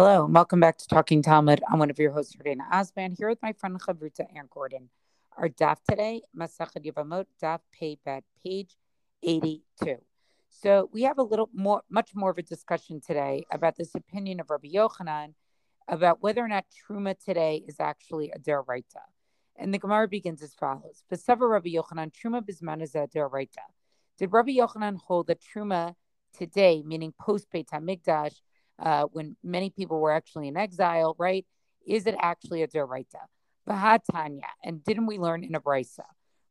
Hello, and welcome back to Talking Talmud. I'm one of your hosts, Yardaena Osband, here with my friend Chavruta Anne Gordon. Our daf today, Masachet Yevamot, daf pay page 82. So we have a little more, much more of a discussion today about this opinion of Rabbi Yochanan about whether or not Truma today is actually a deraita. And the Gemara begins as follows: B'savar Rabbi Yochanan, Truma bisman is a deraita. Did Rabbi Yochanan hold that Truma today, meaning post Beit Hamikdash, uh, when many people were actually in exile, right? Is it actually a deraita? Bahatanya, and didn't we learn in a brisa,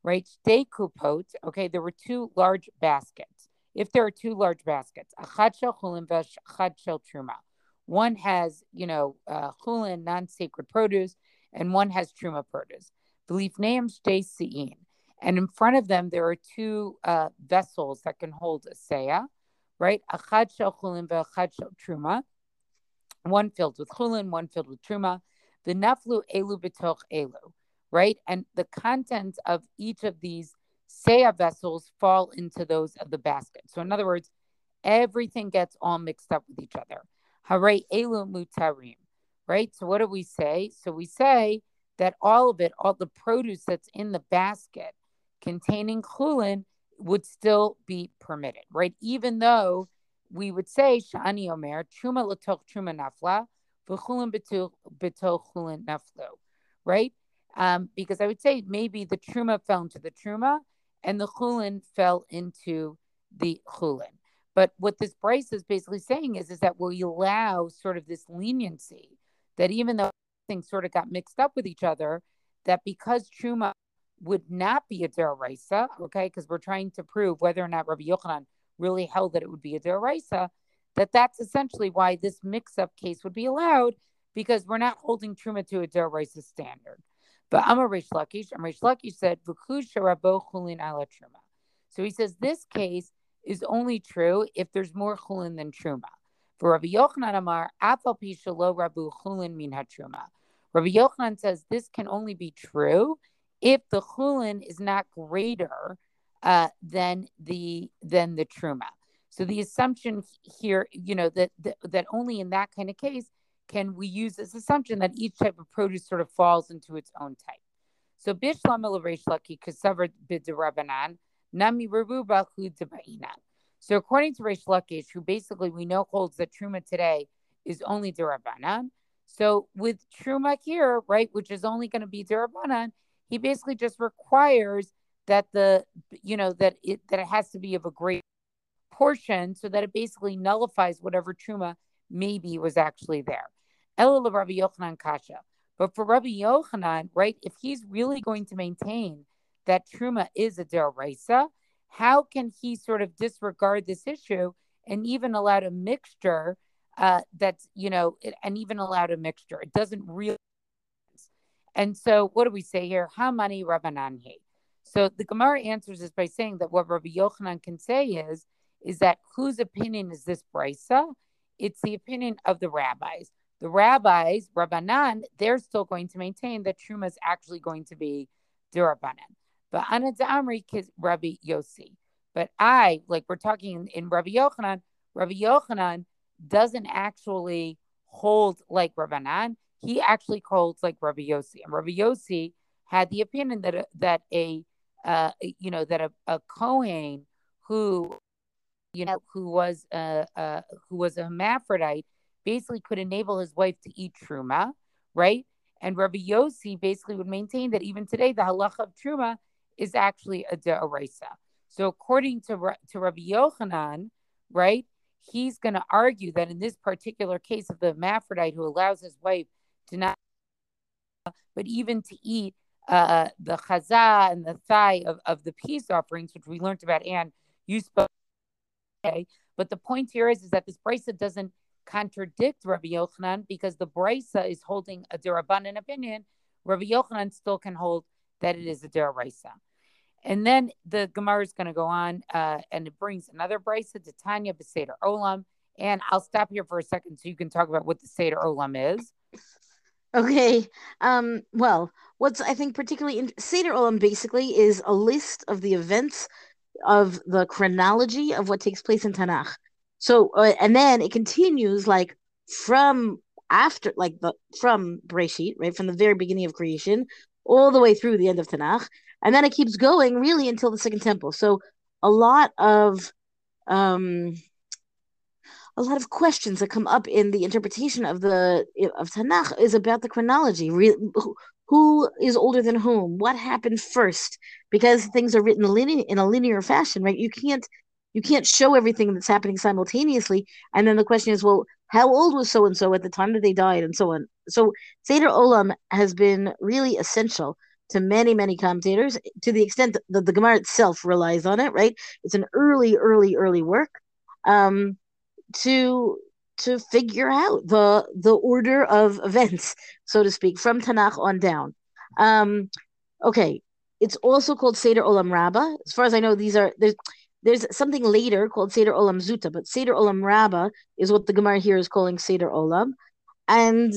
right? Stay kupot. Okay, there were two large baskets. If there are two large baskets, achad shel chulin v'achad shel truma. One has, you know, uh, chulin, non-sacred produce, and one has truma produce. V'lifneim stay sein. And in front of them, there are two uh, vessels that can hold a seah right? Achad shel chulin ve'achad shel truma. One filled with chulin, one filled with truma. The naflu elu betoch elu, right? And the contents of each of these seah vessels fall into those of the basket. So in other words, everything gets all mixed up with each other. Hare elu mutarim, right? So what do we say? So we say that all of it, all the produce that's in the basket containing chulin would still be permitted, right? Even though we would say Shani Omer, Truma Latoch Truma Nafla, V'chulin B'to Chulin Naflu, right? Um, because I would say maybe the Truma fell into the Truma and the Chulin fell into the Chulin. But what this Bryce is basically saying is, is that we allow sort of this leniency that even though things sort of got mixed up with each other, that because Truma would not be a deraisa, okay, because we're trying to prove whether or not Rabbi Yochanan really held that it would be a deraisa, that that's essentially why this mix-up case would be allowed, because we're not holding truma to a deraisa standard. But Amar Reish Lakish, and Reish Lakish said, Rabo chulin ala truma. So he says this case is only true if there's more chulin than truma. For Rabbi Yochanan Amar, Afal Pishalo Rabu chulin min truma. Rabbi Yochanan says this can only be true if the chulin is not greater uh, than the than the truma. So the assumption here, you know, that, that that only in that kind of case can we use this assumption that each type of produce sort of falls into its own type. So bishlam laki kasavar bidirabanan nami rububa So according to Reish Lakish, who basically we know holds that truma today is only derabanan. So with truma here, right, which is only going to be derabanan, he basically just requires that the you know that it that it has to be of a great portion so that it basically nullifies whatever truma maybe was actually there. Elul Rabbi Yochanan Kasha. But for Rabbi Yochanan, right, if he's really going to maintain that truma is a deraisa, how can he sort of disregard this issue and even allow a mixture uh, that's you know, and even allowed a mixture? It doesn't really and so, what do we say here? How many Rabbananhi? So the Gemara answers this by saying that what Rabbi Yochanan can say is, is that whose opinion is this brisa? It's the opinion of the rabbis. The rabbis, Rabbanan, they're still going to maintain that Truma is actually going to be Durabanan. But Anad Amri Rabbi Yossi. But I, like we're talking in, in Rabbi Yochanan, Rabbi Yochanan doesn't actually hold like Rabbanan he actually holds like Rabbi Yossi, and Rabbi Yossi had the opinion that a, that a uh, you know that a, a Kohen who you know who was a, a who was a hermaphrodite basically could enable his wife to eat truma, right? And Rabbi Yossi basically would maintain that even today the halacha of truma is actually a deoraisa. So according to to Rabbi Yochanan, right, he's going to argue that in this particular case of the hermaphrodite who allows his wife to not, but even to eat uh, the chaza and the thigh of, of the peace offerings, which we learned about, and you spoke. Okay. But the point here is, is that this brisa doesn't contradict Rabbi Yochanan because the brisa is holding a derabanan opinion. Rabbi Yochanan still can hold that it is a deraisa. And then the Gemara is going to go on uh, and it brings another brisa to Tanya Beseder Olam. And I'll stop here for a second so you can talk about what the Seder Olam is. Okay. Um, well, what's I think particularly in Seder Olam basically is a list of the events of the chronology of what takes place in Tanakh. So, uh, and then it continues like from after, like the from Breshit, right from the very beginning of creation, all the way through the end of Tanakh, and then it keeps going really until the Second Temple. So a lot of um, a lot of questions that come up in the interpretation of the of Tanakh is about the chronology. who is older than whom? What happened first? Because things are written in a linear fashion, right? You can't you can't show everything that's happening simultaneously. And then the question is, well, how old was so and so at the time that they died, and so on. So Seder Olam has been really essential to many, many commentators, to the extent that the Gemara itself relies on it. Right? It's an early, early, early work. Um, to to figure out the the order of events, so to speak, from Tanakh on down. Um, okay, it's also called Seder Olam Rabbah. As far as I know, these are there's there's something later called Seder Olam Zuta, but Seder Olam Rabbah is what the Gemara here is calling Seder Olam, and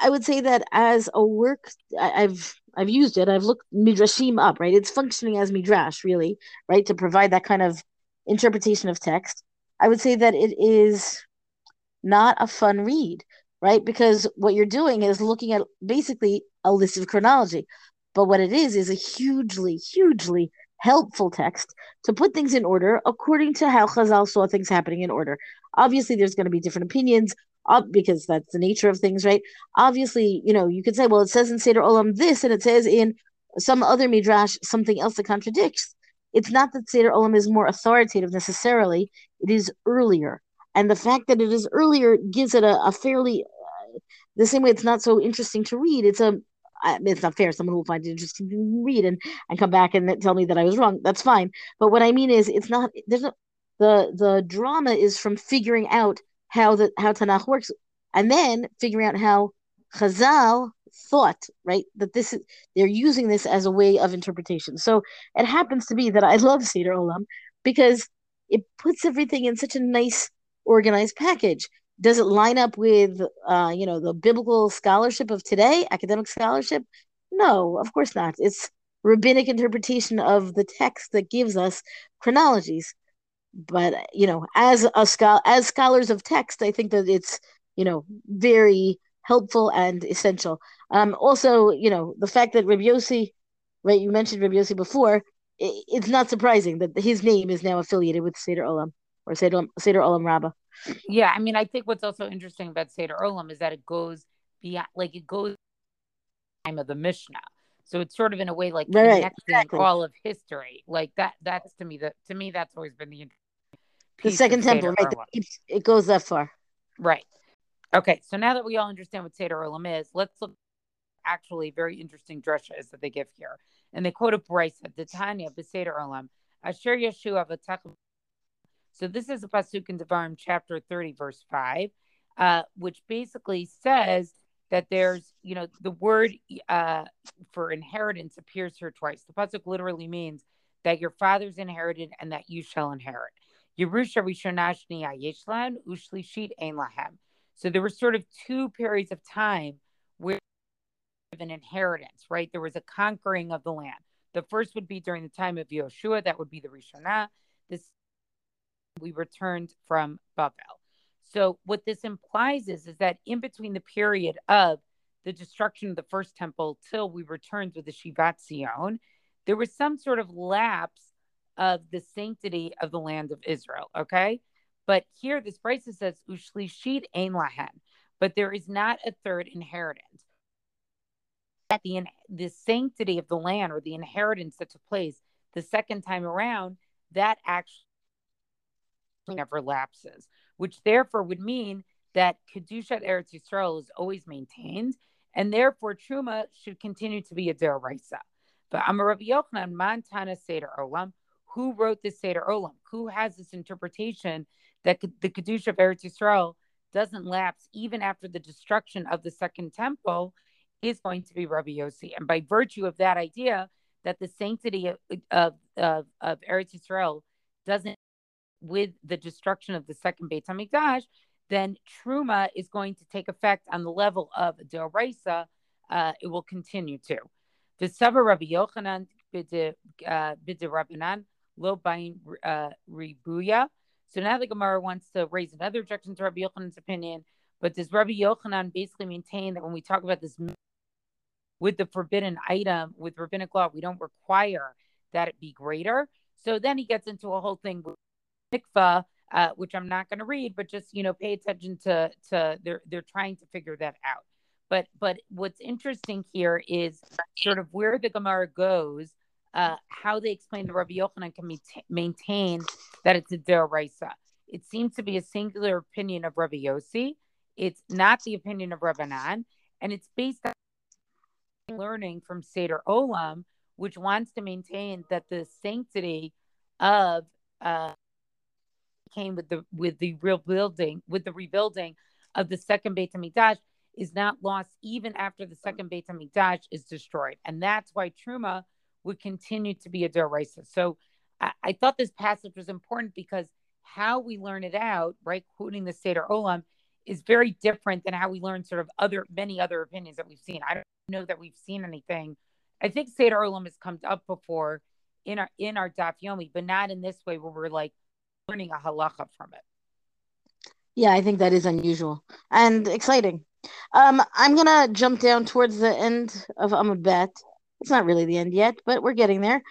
I would say that as a work, I, I've I've used it. I've looked midrashim up. Right, it's functioning as midrash, really, right, to provide that kind of interpretation of text. I would say that it is not a fun read, right? Because what you're doing is looking at basically a list of chronology. But what it is is a hugely, hugely helpful text to put things in order according to how Chazal saw things happening in order. Obviously, there's going to be different opinions uh, because that's the nature of things, right? Obviously, you know, you could say, well, it says in Seder Olam this, and it says in some other midrash something else that contradicts. It's not that Seder Olam is more authoritative necessarily, it is earlier. And the fact that it is earlier gives it a, a fairly, uh, the same way it's not so interesting to read, it's a, it's not fair. Someone will find it interesting to read and, and come back and tell me that I was wrong. That's fine. But what I mean is, it's not, there's no, the, the drama is from figuring out how the, how Tanakh works and then figuring out how Chazal thought, right, that this is they're using this as a way of interpretation. So it happens to be that I love Seder Olam because it puts everything in such a nice, organized package. Does it line up with, uh, you know, the biblical scholarship of today, academic scholarship? No, of course not. It's rabbinic interpretation of the text that gives us chronologies. But you know, as a scholar, as scholars of text, I think that it's you know very helpful and essential. Um, also, you know, the fact that Rabbi Yossi, right, you mentioned Rabbi Yossi before, it, it's not surprising that his name is now affiliated with Seder Olam or Seder, Seder Olam Rabbah. Yeah, I mean, I think what's also interesting about Seder Olam is that it goes beyond, like it goes time of the Mishnah. So it's sort of in a way like right, connecting exactly. all of history. Like that. That's to me the to me that's always been the the second temple, right? it goes that far. Right. Okay, so now that we all understand what Seder Olam is, let's look actually very interesting drushes that they give here. And they quote a Brisa, the Tanya Beseder Olam, Asher Yeshua V'tach. So this is a pasuk in Devarim chapter 30, verse 5, uh, which basically says that there's, you know, the word uh, for inheritance appears here twice. The pasuk literally means that your father's inherited and that you shall inherit. Yerusha Rishonashni Yeshlan Ushlishit Ein Lahem. So there were sort of two periods of time where an inheritance, right? There was a conquering of the land. The first would be during the time of Yoshua, that would be the Rishonah. This we returned from Babel. So what this implies is, is that in between the period of the destruction of the first temple till we returned with the Shivat Zion, there was some sort of lapse of the sanctity of the land of Israel. Okay. But here, this Brisa says, Ushlishit ein lahen, but there is not a third inheritance. That the, the sanctity of the land or the inheritance that took place the second time around, that actually never lapses, which therefore would mean that Kedushat Eretz Yisrael is always maintained, and therefore Truma should continue to be a deraisa. But Rabbi Yochanan, man tana Seder Olam, who wrote this Seder Olam? Who has this interpretation that the Kedusha of Eretz Yisrael doesn't lapse even after the destruction of the second temple is going to be Rabbi Yossi. And by virtue of that idea that the sanctity of, of, of, Eretz Yisrael doesn't, with the destruction of the second Beit HaMikdash, then Truma is going to take effect on the level of Doraisa. Uh, it will continue to. The Sava Rabbi Yochanan bide uh, Rabbanan lo bain uh, ribuya so now the Gemara wants to raise another objection to Rabbi Yochanan's opinion, But does Rabbi Yochanan basically maintain that when we talk about this with the forbidden item with rabbinic law, we don't require that it be greater? So then he gets into a whole thing with mikvah, uh, which I'm not going to read, but just you know pay attention to to they're they're trying to figure that out. But but what's interesting here is sort of where the Gemara goes, uh, how they explain the Rabbi Yochanan can be maintain that it's a deraisa. It seems to be a singular opinion of Rabbi Yossi. It's not the opinion of Rabbanan, and it's based on learning from Seder Olam, which wants to maintain that the sanctity of uh, came with the with the rebuilding with the rebuilding of the second Beit Hamikdash is not lost even after the second Beit Hamikdash is destroyed, and that's why Truma would continue to be a deraisa. So I, I, thought this passage was important because how we learn it out, right, quoting the Seder Olam, is very different than how we learn sort of other many other opinions that we've seen. I don't know that we've seen anything. I think Seder Olam has come up before in our in our Daf Yomi, but not in this way where we're like learning a halacha from it. Yeah, I think that is unusual and exciting. Um, I'm gonna jump down towards the end of Amud Bet. It's not really the end yet, but we're getting there.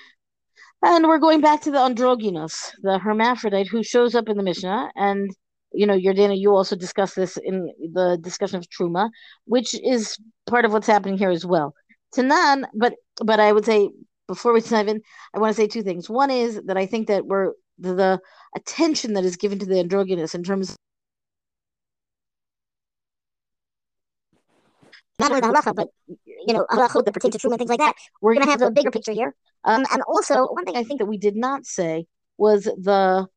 And we're going back to the androgynous, the hermaphrodite who shows up in the Mishnah. And, you know, Yardaena, you also discussed this in the discussion of Truma, which is part of what's happening here as well. Tanan, but but I would say before we dive in, I want to say two things. One is that I think that we're the, the attention that is given to the androgynous in terms not only the halacha, but you know, halachot that pertain to truma and things like that. We're going to have a bigger picture here. Um, and also, one thing I think that we did not say was the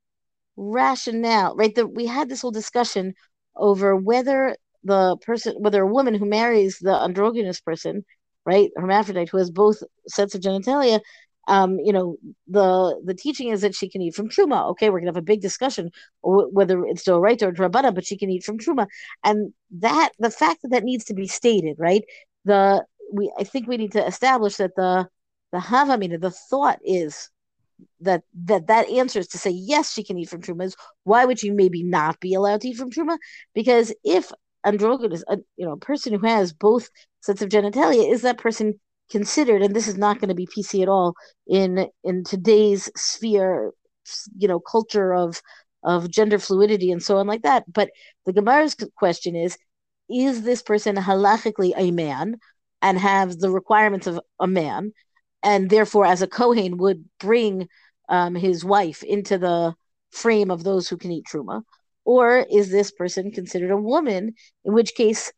rationale, right? That we had this whole discussion over whether the person, whether a woman who marries the androgynous person, right, hermaphrodite, who has both sets of genitalia, um, you know, the the teaching is that she can eat from truma. Okay, we're gonna have a big discussion whether it's still right or drabana, but she can eat from truma, and that the fact that that needs to be stated, right? The we I think we need to establish that the the havamina, the thought is that that that answers to say yes, she can eat from truma. Is why would she maybe not be allowed to eat from truma? Because if androgynous, a, you know, a person who has both sets of genitalia, is that person considered, and this is not going to be PC at all in in today's sphere, you know, culture of of gender fluidity and so on like that. But the Gemara's question is: Is this person halachically a man and have the requirements of a man, and therefore, as a kohen, would bring um, his wife into the frame of those who can eat truma? Or is this person considered a woman, in which case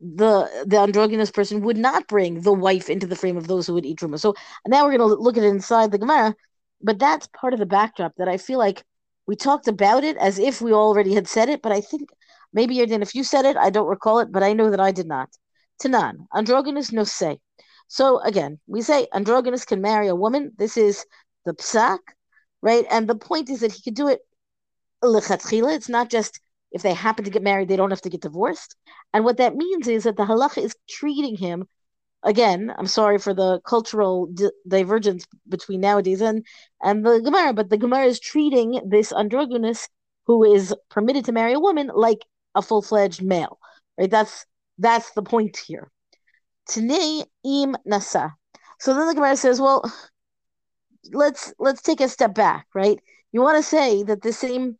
the the androgynous person would not bring the wife into the frame of those who would eat truma. So now we're going to look at it inside the Gemara, but that's part of the backdrop that I feel like we talked about it as if we already had said it, but I think maybe didn't. If you said it, I don't recall it, but I know that I did not. Tanan, androgynous no say. So again, we say androgynous can marry a woman. This is the psak, right? And the point is that he could do it It's not just if they happen to get married, they don't have to get divorced. And what that means is that the halacha is treating him. Again, I'm sorry for the cultural di- divergence between nowadays and and the Gemara, but the Gemara is treating this androgynous who is permitted to marry a woman like a full fledged male. Right? That's that's the point here. Tnei im nasa. So then the Gemara says, well, let's let's take a step back, right? You want to say that the same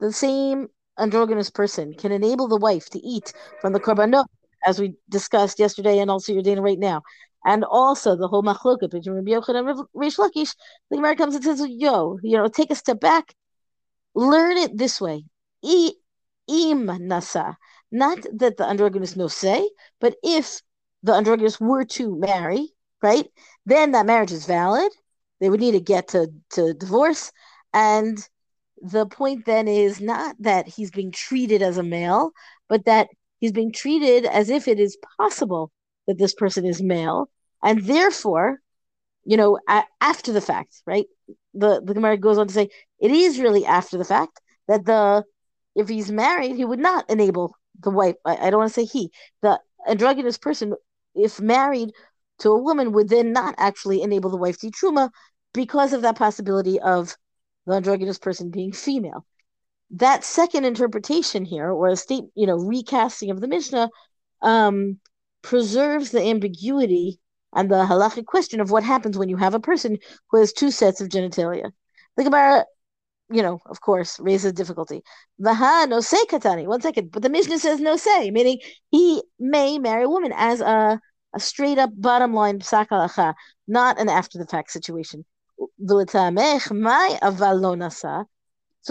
the same androgynous person can enable the wife to eat from the korbanot, as we discussed yesterday and also Yardaena right now. And also the whole machloket between Rabbi Yochanan and Reish Lakish, the Gemara comes and says, yo, you know, take a step back, learn it this way. Im nasa. Not that the androgynous no say, but if the androgynous were to marry, right, then that marriage is valid. They would need to get to, to divorce. And the point then is not that he's being treated as a male, but that he's being treated as if it is possible that this person is male, and therefore, you know, a- after the fact, right? The the Gemara goes on to say it is really after the fact that the if he's married, he would not enable the wife. I, I don't want to say he, the androgynous person, if married to a woman, would then not actually enable the wife to truma because of that possibility of the androgynous person being female. that second interpretation here, or a state, you know, recasting of the Mishnah, um, preserves the ambiguity and the halachic question of what happens when you have a person who has two sets of genitalia. The Gemara, you know, of course, raises difficulty. Vaha no say katani. One second, but the Mishnah says no say, meaning he may marry a woman as a a straight up bottom line psak not an after the fact situation. So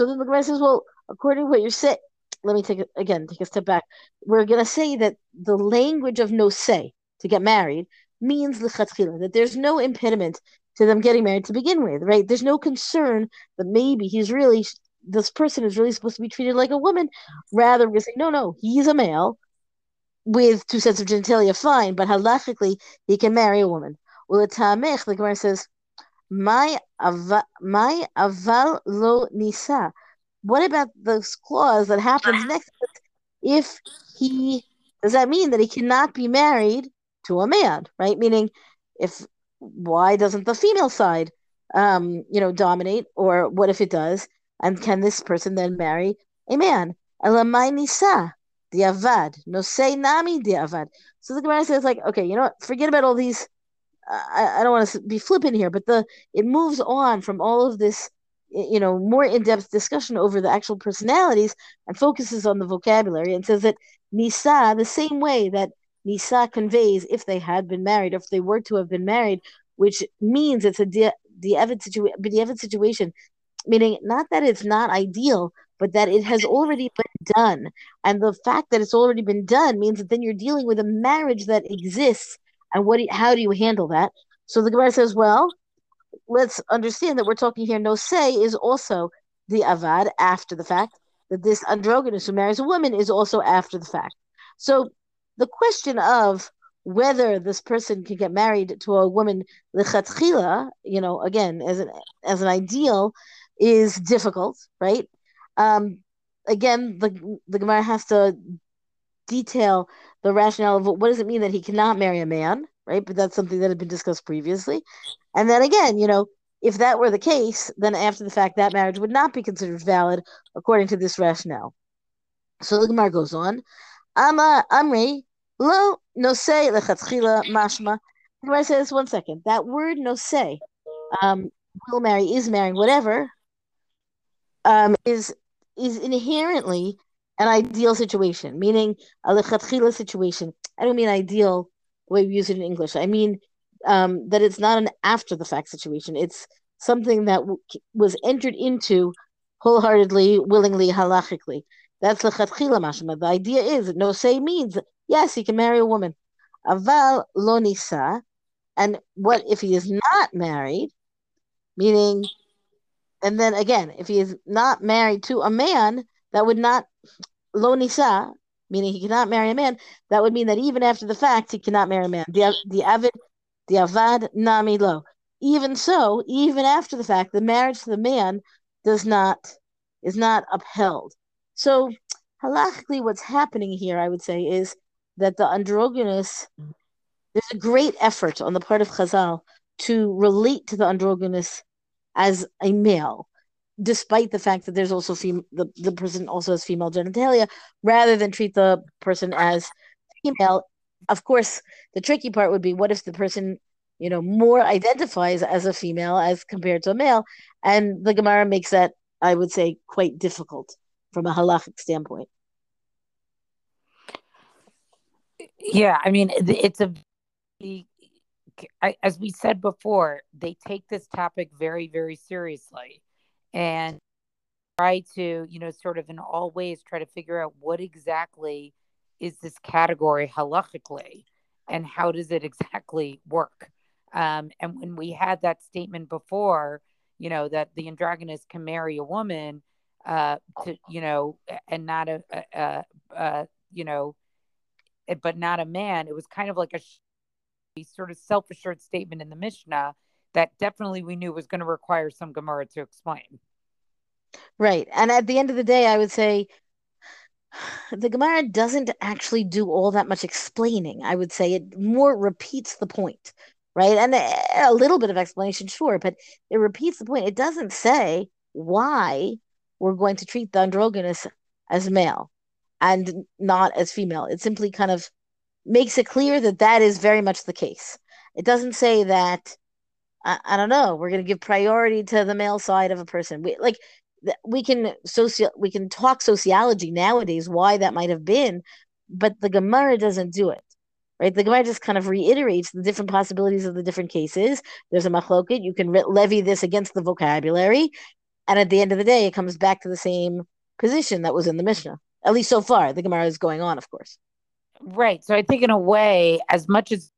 then the Gemara says, well, according to what you're saying, let me take it again, take a step back. We're to say that the language of no say to get married means lechatchila, that there's no impediment to them getting married to begin with, right? There's no concern that maybe he's really, this person is really supposed to be treated like a woman. Rather, we say no, no, he's a male with two sets of genitalia, fine, but halachically, he can marry a woman. Well, the Gemara says, my, my aval lo nisa. What about this clause that happens next? If he does that mean that he cannot be married to a man, right? Meaning, if why doesn't the female side, um, you know, dominate, or what if it does? And can this person then marry a man? Elamai nisa diavad, no say nami diavad. So the Gemara says, like, okay, you know what? Forget about all these. I, I don't want to be flippant here, but the it moves on from all of this you know more in-depth discussion over the actual personalities and focuses on the vocabulary and says that nisa the same way that nisa conveys if they had been married if they were to have been married which means it's a the evid situation the evid situation meaning not that it's not ideal but that it has already been done. And the fact that it's already been done means that then you're dealing with a marriage that exists and what how do you handle that so the gemara says well let's understand that we're talking here. No say is also the avad after the fact. That this androgynous who marries a woman is also after the fact. So the question of whether this person can get married to a woman lechatchila, you know, again as an as an ideal, is difficult, right? Um, again, the the Gemara has to detail the rationale of what does it mean that he cannot marry a man, right? But that's something that had been discussed previously. And then again, you know, if that were the case, then after the fact, that marriage would not be considered valid according to this rationale. So the Gemara goes on. Ama Amri lo no say lechatchila mashma. I say this one second. That word no say, um, will marry, is marrying, whatever, um, is is inherently an ideal situation, meaning a situation. I don't mean ideal the way we use it in English. I mean um, that it's not an after the fact situation. It's something that w- was entered into wholeheartedly, willingly, halachically. That's lechatchila mashma. The idea is no say means yes, he can marry a woman. Aval lo nisa, and what if he is not married? Meaning, and then again, if he is not married to a man, that would not lo nisa, meaning he cannot marry a man. That would mean that even after the fact, he cannot marry a man. The avid the avad nami lo. Even so, even after the fact, the marriage to the man does not is not upheld. So halachically, what's happening here, I would say, is that the androgynous there's a great effort on the part of Chazal to relate to the androgynous as a male, despite the fact that there's also fem- the, the person also has female genitalia, rather than treat the person as female of course, the tricky part would be what if the person, you know, more identifies as a female as compared to a male, and the Gemara makes that, I would say, quite difficult from a halachic standpoint. Yeah, I mean, it's a, as we said before, they take this topic very, very seriously, and try to, you know, sort of in all ways try to figure out what exactly is this category halachically and how does it exactly work? Um, and when we had that statement before, you know, that the androgynous can marry a woman, uh, to, you know, and not a, a, a, you know, but not a man, it was kind of like a sort of self assured statement in the Mishnah that definitely we knew was going to require some Gemara to explain. Right. And at the end of the day, I would say the Gemara doesn't actually do all that much explaining. I would say it more repeats the point, right? And eh, a little bit of explanation, sure, but it repeats the point. It doesn't say why we're going to treat the androgynous as male and not as female. It simply kind of makes it clear that that is very much the case. It doesn't say that I, I don't know, we're going to give priority to the male side of a person. We like we can social we can talk sociology nowadays why that might have been, but the Gemara doesn't do it. Right, the Gemara just kind of reiterates the different possibilities of the different cases. There's a machloket. You can re- levy this against the vocabulary, and at the end of the day, it comes back to the same position that was in the Mishnah. At least so far, the Gemara is going on, of course. Right. So I think, in a way, as much as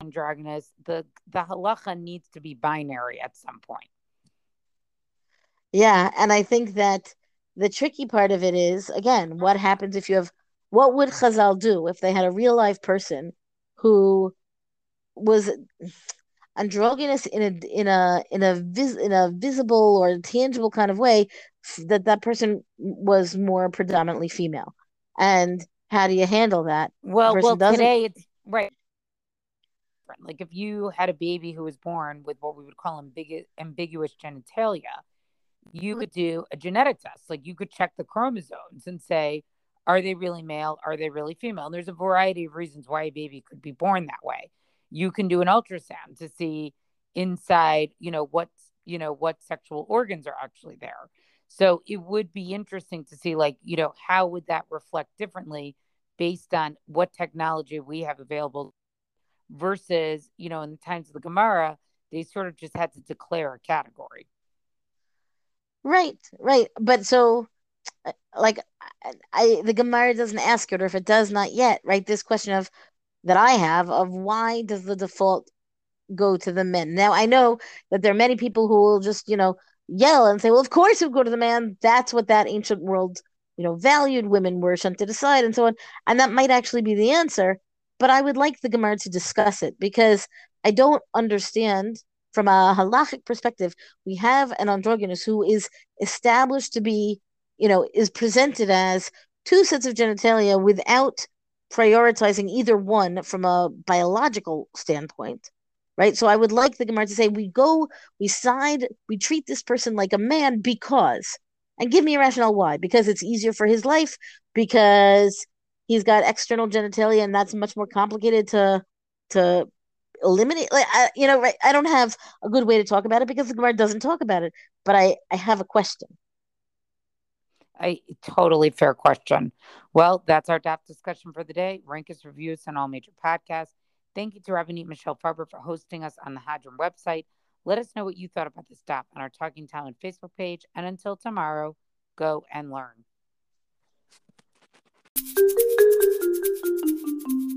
androgynous, the the halacha needs to be binary at some point. Yeah, and I think that the tricky part of it is again, what happens if you have what would Chazal do if they had a real life person who was androgynous in a in a in a vis, in a visible or tangible kind of way that that person was more predominantly female and how do you handle that well well doesn't... today it's right like if you had a baby who was born with what we would call ambigu- ambiguous genitalia you mm-hmm. could do a genetic test like you could check the chromosomes and say are they really male? Are they really female? And there's a variety of reasons why a baby could be born that way. You can do an ultrasound to see inside, you know, what, you know, what sexual organs are actually there. So it would be interesting to see, like, you know, how would that reflect differently based on what technology we have available versus, you know, in the times of the Gemara, they sort of just had to declare a category. Right, right. But so uh, like I the Gemara doesn't ask it, or if it does not yet, right? This question of that I have of why does the default go to the men? Now I know that there are many people who will just, you know, yell and say, Well, of course it would go to the man. That's what that ancient world, you know, valued. Women were shunted aside and so on. And that might actually be the answer. But I would like the Gemara to discuss it because I don't understand from a halachic perspective. We have an androgynous who is established to be you know, is presented as two sets of genitalia without prioritizing either one from a biological standpoint right so i would like the gemara to say we go we side we treat this person like a man because and give me a rationale why because it's easier for his life because he's got external genitalia and that's much more complicated to to eliminate like I, you know right i don't have a good way to talk about it because the gemara doesn't talk about it but i i have a question a totally fair question. Well, that's our DAF discussion for the day. Rank us reviews on all major podcasts. Thank you to Rabbanit Michelle Farber for hosting us on the Hadran website. Let us know what you thought about this DAF on our Talking Talmud Facebook page. And until tomorrow, go and learn. うん。